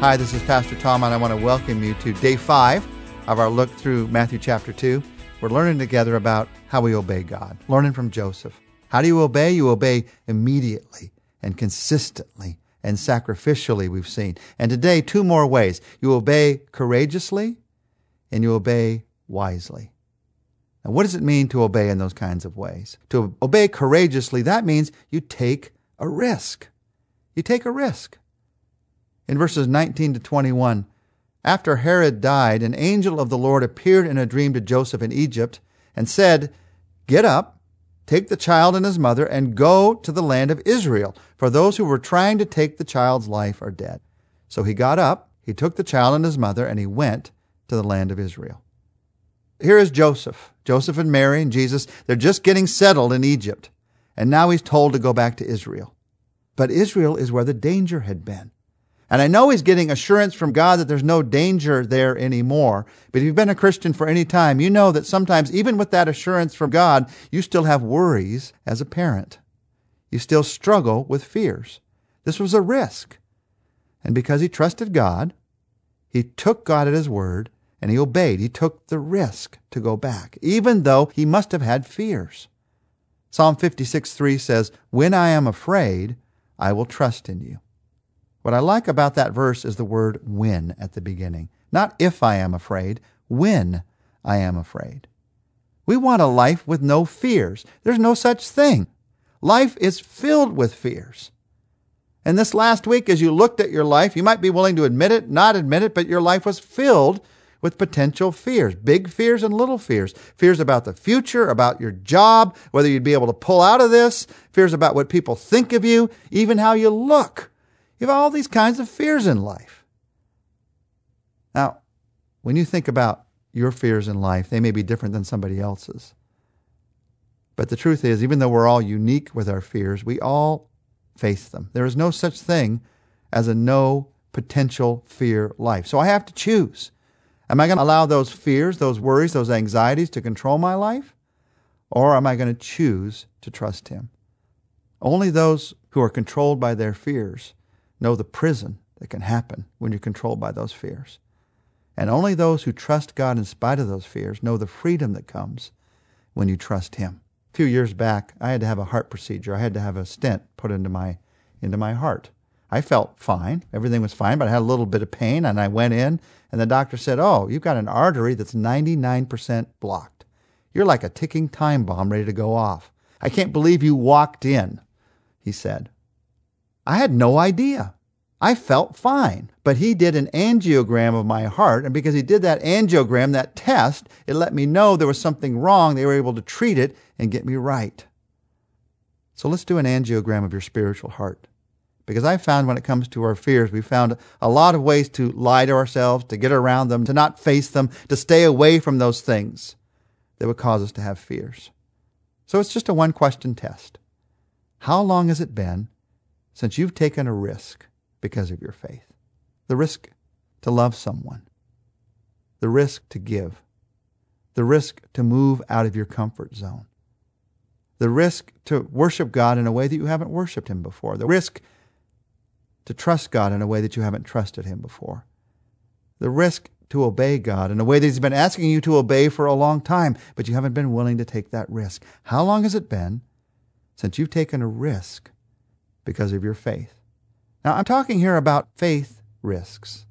Hi, this is Pastor Tom, and I want to welcome you to day five of our look through Matthew chapter 2. We're learning together about how we obey God, learning from Joseph. How do you obey? You obey immediately and consistently and sacrificially, we've seen. And today, two more ways. You obey courageously and you obey wisely. Now, what does it mean to obey in those kinds of ways? To obey courageously, that means you take a risk. You take a risk in verses 19 to 21. After Herod died, an angel of the Lord appeared in a dream to Joseph in Egypt and said, Get up, take the child and his mother, and go to the land of Israel, for those who were trying to take the child's life are dead. So he got up, he took the child and his mother, and he went to the land of Israel. Here is Joseph. Joseph and Mary and Jesus, they're just getting settled in Egypt. And now he's told to go back to Israel. But Israel is where the danger had been. And I know he's getting assurance from God that there's no danger there anymore. But if you've been a Christian for any time, you know that sometimes, even with that assurance from God, you still have worries as a parent. You still struggle with fears. This was a risk. And because he trusted God, he took God at his word and he obeyed. He took the risk to go back, even though he must have had fears. Psalm 56 3 says, When I am afraid, I will trust in you. What I like about that verse is the word when at the beginning. Not if I am afraid, when I am afraid. We want a life with no fears. There's no such thing. Life is filled with fears. And this last week, as you looked at your life, you might be willing to admit it, not admit it, but your life was filled with potential fears, big fears and little fears. Fears about the future, about your job, whether you'd be able to pull out of this, fears about what people think of you, even how you look. You have all these kinds of fears in life. Now, when you think about your fears in life, they may be different than somebody else's. But the truth is, even though we're all unique with our fears, we all face them. There is no such thing as a no potential fear life. So I have to choose. Am I going to allow those fears, those worries, those anxieties to control my life? Or am I going to choose to trust Him? Only those who are controlled by their fears know the prison that can happen when you're controlled by those fears. And only those who trust God in spite of those fears know the freedom that comes when you trust Him. A few years back, I had to have a heart procedure. I had to have a stent put into my into my heart. I felt fine. Everything was fine, but I had a little bit of pain and I went in and the doctor said, "Oh, you've got an artery that's 99% blocked. You're like a ticking time bomb ready to go off. I can't believe you walked in." He said. I had no idea. I felt fine. But he did an angiogram of my heart, and because he did that angiogram, that test, it let me know there was something wrong. They were able to treat it and get me right. So let's do an angiogram of your spiritual heart. Because I found when it comes to our fears, we found a lot of ways to lie to ourselves, to get around them, to not face them, to stay away from those things that would cause us to have fears. So it's just a one question test. How long has it been since you've taken a risk because of your faith. The risk to love someone, the risk to give, the risk to move out of your comfort zone, the risk to worship God in a way that you haven't worshiped Him before, the risk to trust God in a way that you haven't trusted Him before, the risk to obey God in a way that He's been asking you to obey for a long time, but you haven't been willing to take that risk. How long has it been since you've taken a risk because of your faith. Now, I'm talking here about faith risks.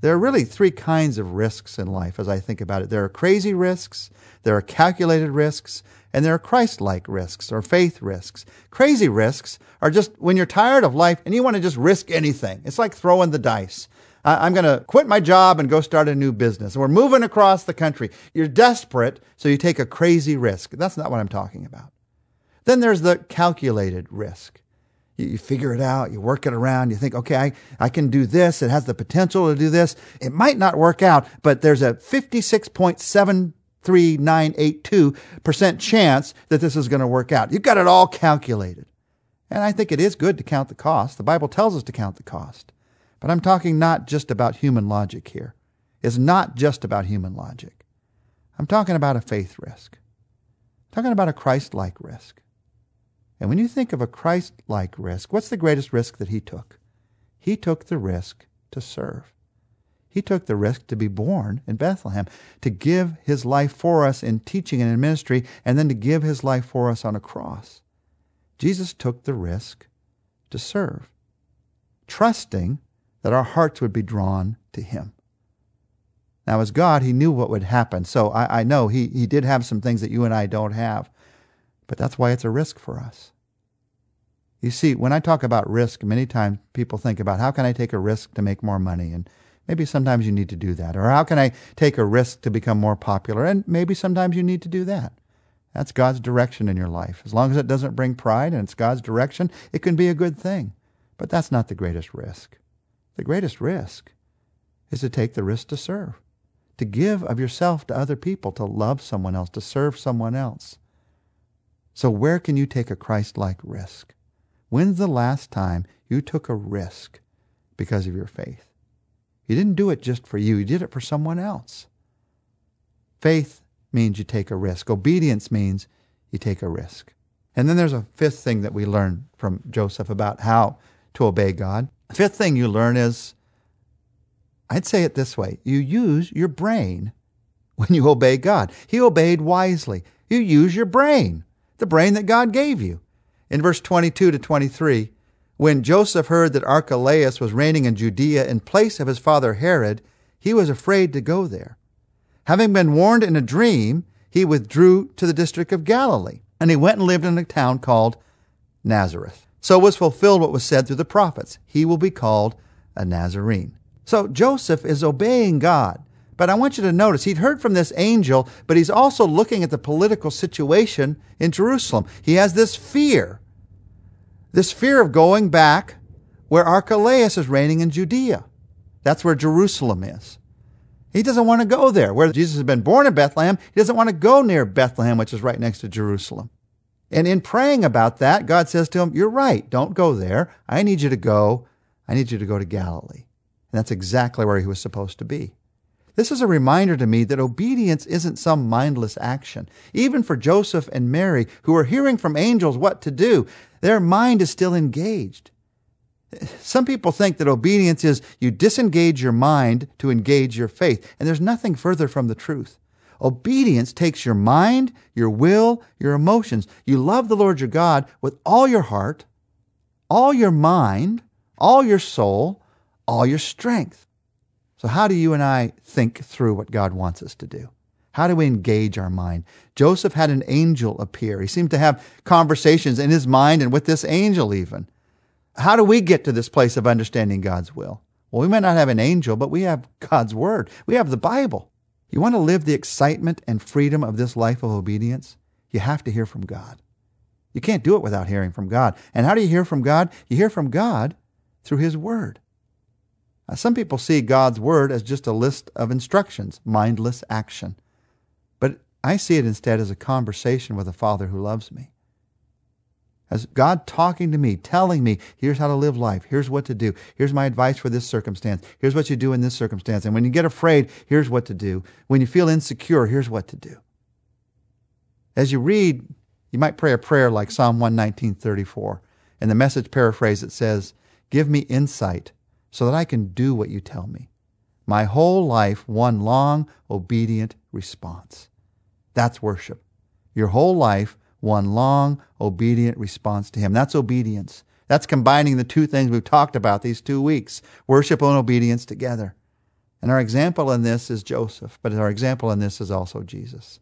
There are really three kinds of risks in life as I think about it. There are crazy risks, there are calculated risks, and there are Christ like risks or faith risks. Crazy risks are just when you're tired of life and you want to just risk anything. It's like throwing the dice. I'm going to quit my job and go start a new business. We're moving across the country. You're desperate, so you take a crazy risk. That's not what I'm talking about. Then there's the calculated risk. You, you figure it out, you work it around, you think, okay, I, I can do this. It has the potential to do this. It might not work out, but there's a 56.73982% chance that this is going to work out. You've got it all calculated. And I think it is good to count the cost. The Bible tells us to count the cost. But I'm talking not just about human logic here. It's not just about human logic. I'm talking about a faith risk. I'm talking about a Christ like risk. And when you think of a Christ like risk, what's the greatest risk that he took? He took the risk to serve. He took the risk to be born in Bethlehem, to give his life for us in teaching and in ministry, and then to give his life for us on a cross. Jesus took the risk to serve, trusting that our hearts would be drawn to him. Now, as God, he knew what would happen. So I, I know he, he did have some things that you and I don't have. But that's why it's a risk for us. You see, when I talk about risk, many times people think about how can I take a risk to make more money? And maybe sometimes you need to do that. Or how can I take a risk to become more popular? And maybe sometimes you need to do that. That's God's direction in your life. As long as it doesn't bring pride and it's God's direction, it can be a good thing. But that's not the greatest risk. The greatest risk is to take the risk to serve, to give of yourself to other people, to love someone else, to serve someone else. So, where can you take a Christ like risk? When's the last time you took a risk because of your faith? You didn't do it just for you, you did it for someone else. Faith means you take a risk, obedience means you take a risk. And then there's a fifth thing that we learn from Joseph about how to obey God. The fifth thing you learn is I'd say it this way you use your brain when you obey God. He obeyed wisely. You use your brain the brain that God gave you. In verse 22 to 23, when Joseph heard that Archelaus was reigning in Judea in place of his father Herod, he was afraid to go there. Having been warned in a dream, he withdrew to the district of Galilee, and he went and lived in a town called Nazareth. So was fulfilled what was said through the prophets He will be called a Nazarene. So Joseph is obeying God. But I want you to notice he'd heard from this angel, but he's also looking at the political situation in Jerusalem. He has this fear, this fear of going back where Archelaus is reigning in Judea. That's where Jerusalem is. He doesn't want to go there. Where Jesus has been born in Bethlehem, he doesn't want to go near Bethlehem, which is right next to Jerusalem. And in praying about that, God says to him, You're right. Don't go there. I need you to go. I need you to go to Galilee. And that's exactly where he was supposed to be. This is a reminder to me that obedience isn't some mindless action. Even for Joseph and Mary, who are hearing from angels what to do, their mind is still engaged. Some people think that obedience is you disengage your mind to engage your faith, and there's nothing further from the truth. Obedience takes your mind, your will, your emotions. You love the Lord your God with all your heart, all your mind, all your soul, all your strength. So, how do you and I think through what God wants us to do? How do we engage our mind? Joseph had an angel appear. He seemed to have conversations in his mind and with this angel, even. How do we get to this place of understanding God's will? Well, we might not have an angel, but we have God's Word. We have the Bible. You want to live the excitement and freedom of this life of obedience? You have to hear from God. You can't do it without hearing from God. And how do you hear from God? You hear from God through His Word. Some people see God's Word as just a list of instructions, mindless action. But I see it instead as a conversation with a Father who loves me. As God talking to me, telling me, here's how to live life, here's what to do, here's my advice for this circumstance, here's what you do in this circumstance. And when you get afraid, here's what to do. When you feel insecure, here's what to do. As you read, you might pray a prayer like Psalm 119:34. In the message paraphrase, it says, Give me insight so that I can do what you tell me. My whole life, one long, obedient response. That's worship. Your whole life, one long, obedient response to Him. That's obedience. That's combining the two things we've talked about these two weeks worship and obedience together. And our example in this is Joseph, but our example in this is also Jesus.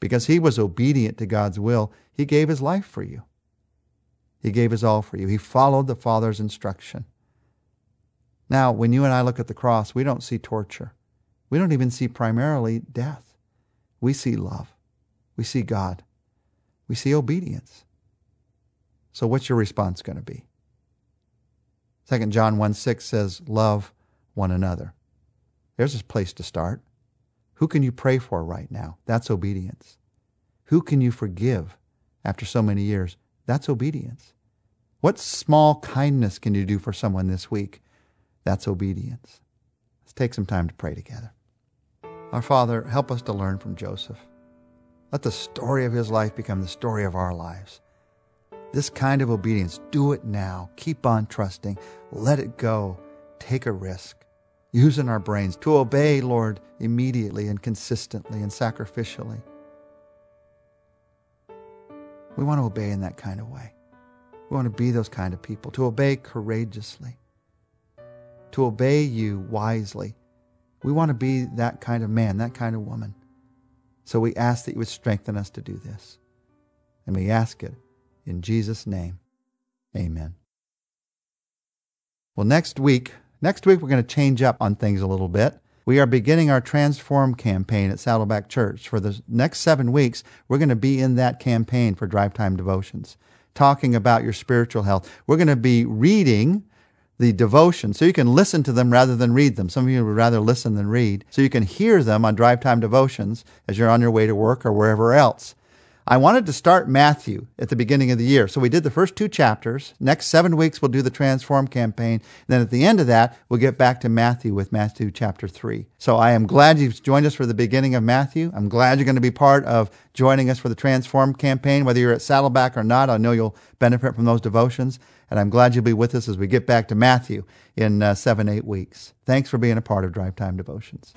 Because he was obedient to God's will, he gave his life for you. He gave his all for you. He followed the Father's instruction. Now, when you and I look at the cross, we don't see torture. We don't even see primarily death. We see love. We see God. We see obedience. So, what's your response going to be? 2 John 1 6 says, Love one another. There's a place to start. Who can you pray for right now? That's obedience. Who can you forgive after so many years? That's obedience. What small kindness can you do for someone this week? That's obedience. Let's take some time to pray together. Our Father, help us to learn from Joseph. Let the story of his life become the story of our lives. This kind of obedience, do it now. Keep on trusting. Let it go. Take a risk. using our brains to obey, Lord, immediately and consistently and sacrificially. We want to obey in that kind of way. We want to be those kind of people, to obey courageously, to obey you wisely. We want to be that kind of man, that kind of woman. So we ask that you would strengthen us to do this. And we ask it in Jesus' name. Amen. Well, next week, next week we're going to change up on things a little bit. We are beginning our Transform campaign at Saddleback Church. For the next seven weeks, we're going to be in that campaign for Drive Time Devotions, talking about your spiritual health. We're going to be reading the devotion so you can listen to them rather than read them. Some of you would rather listen than read. So you can hear them on Drive Time Devotions as you're on your way to work or wherever else. I wanted to start Matthew at the beginning of the year. So we did the first two chapters. Next seven weeks, we'll do the Transform campaign. Then at the end of that, we'll get back to Matthew with Matthew chapter three. So I am glad you've joined us for the beginning of Matthew. I'm glad you're going to be part of joining us for the Transform campaign. Whether you're at Saddleback or not, I know you'll benefit from those devotions. And I'm glad you'll be with us as we get back to Matthew in uh, seven, eight weeks. Thanks for being a part of Drive Time Devotions.